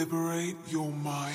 Liberate your mind.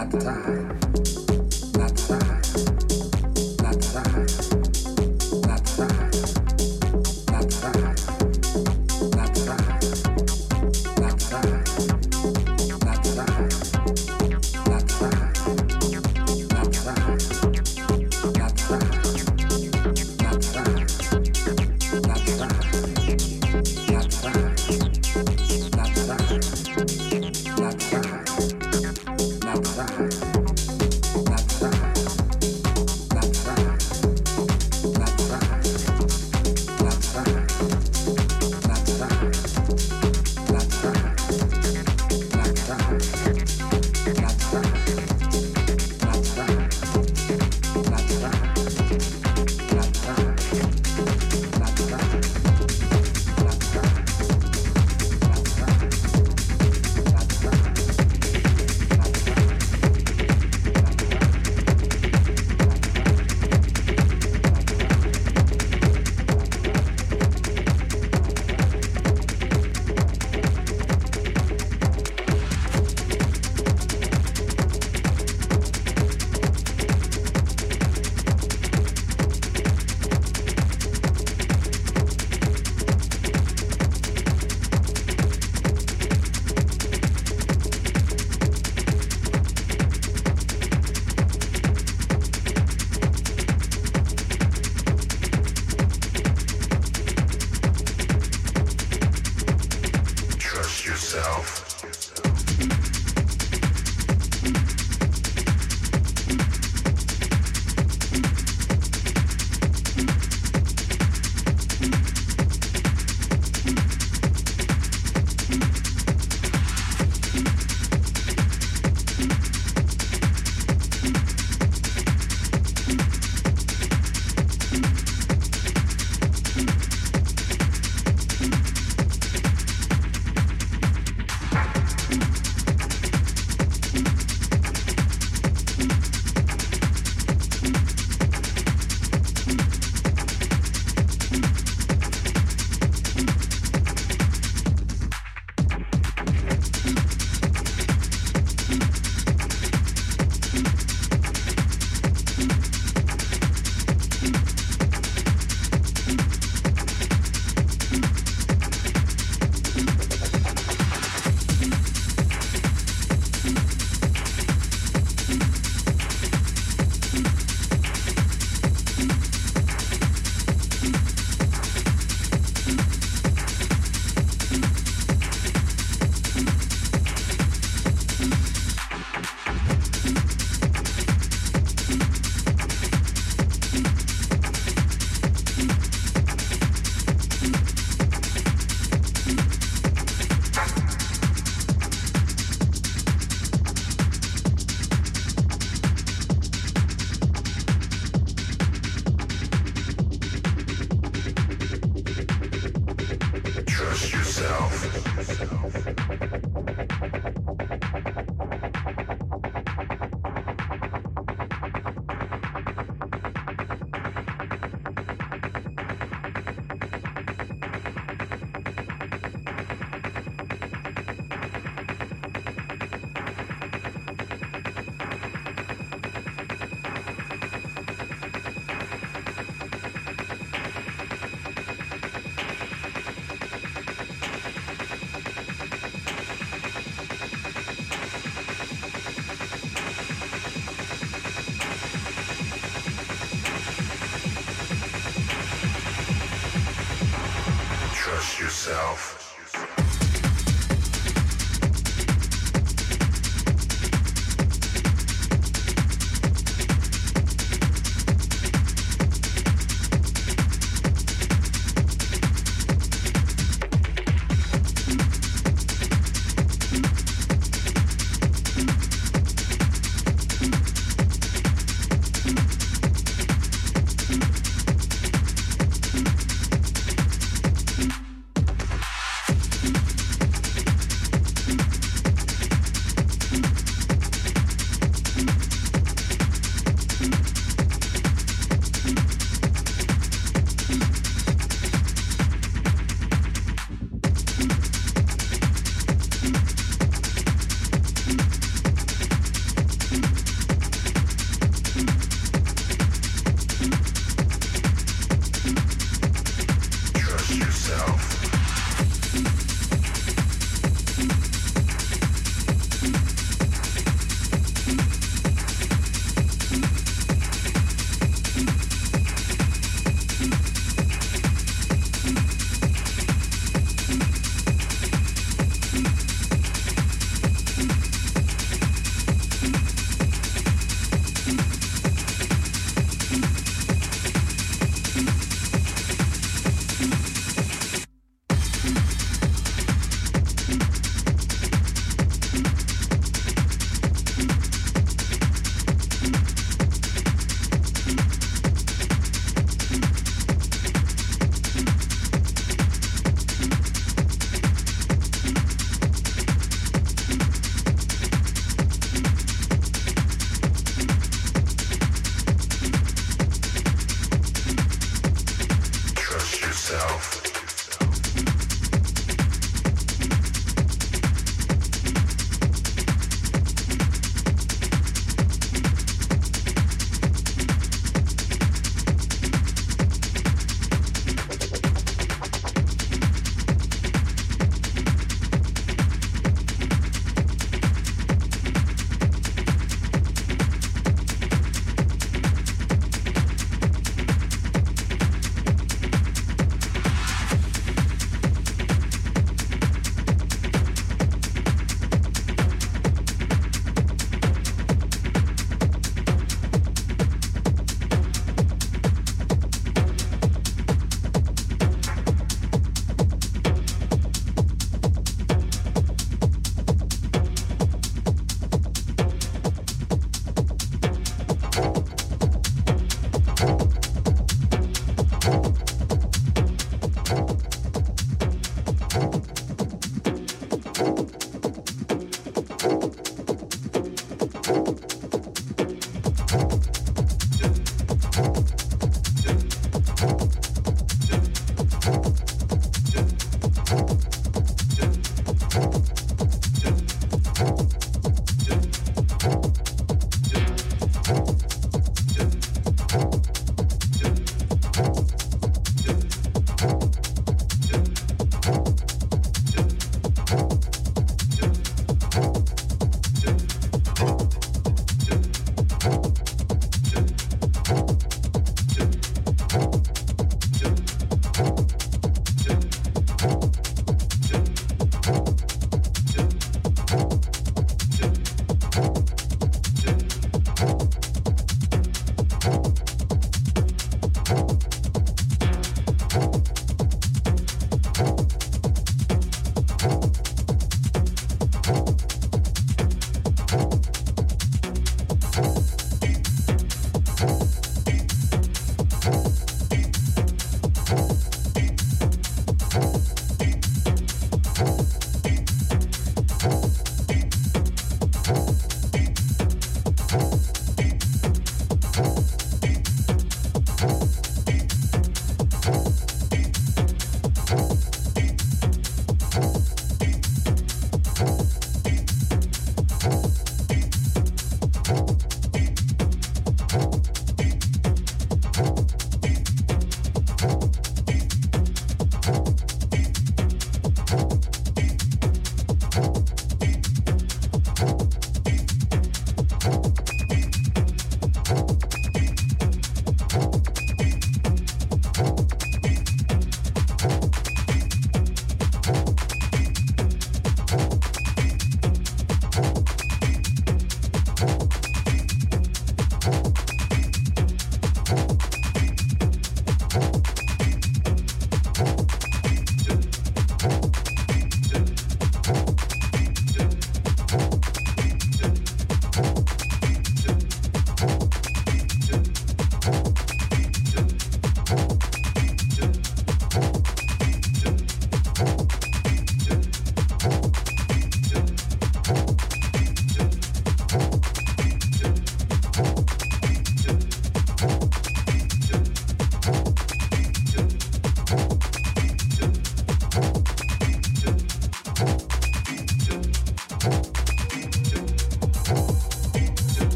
at the time.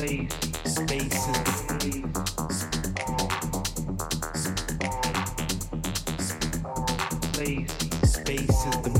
space is the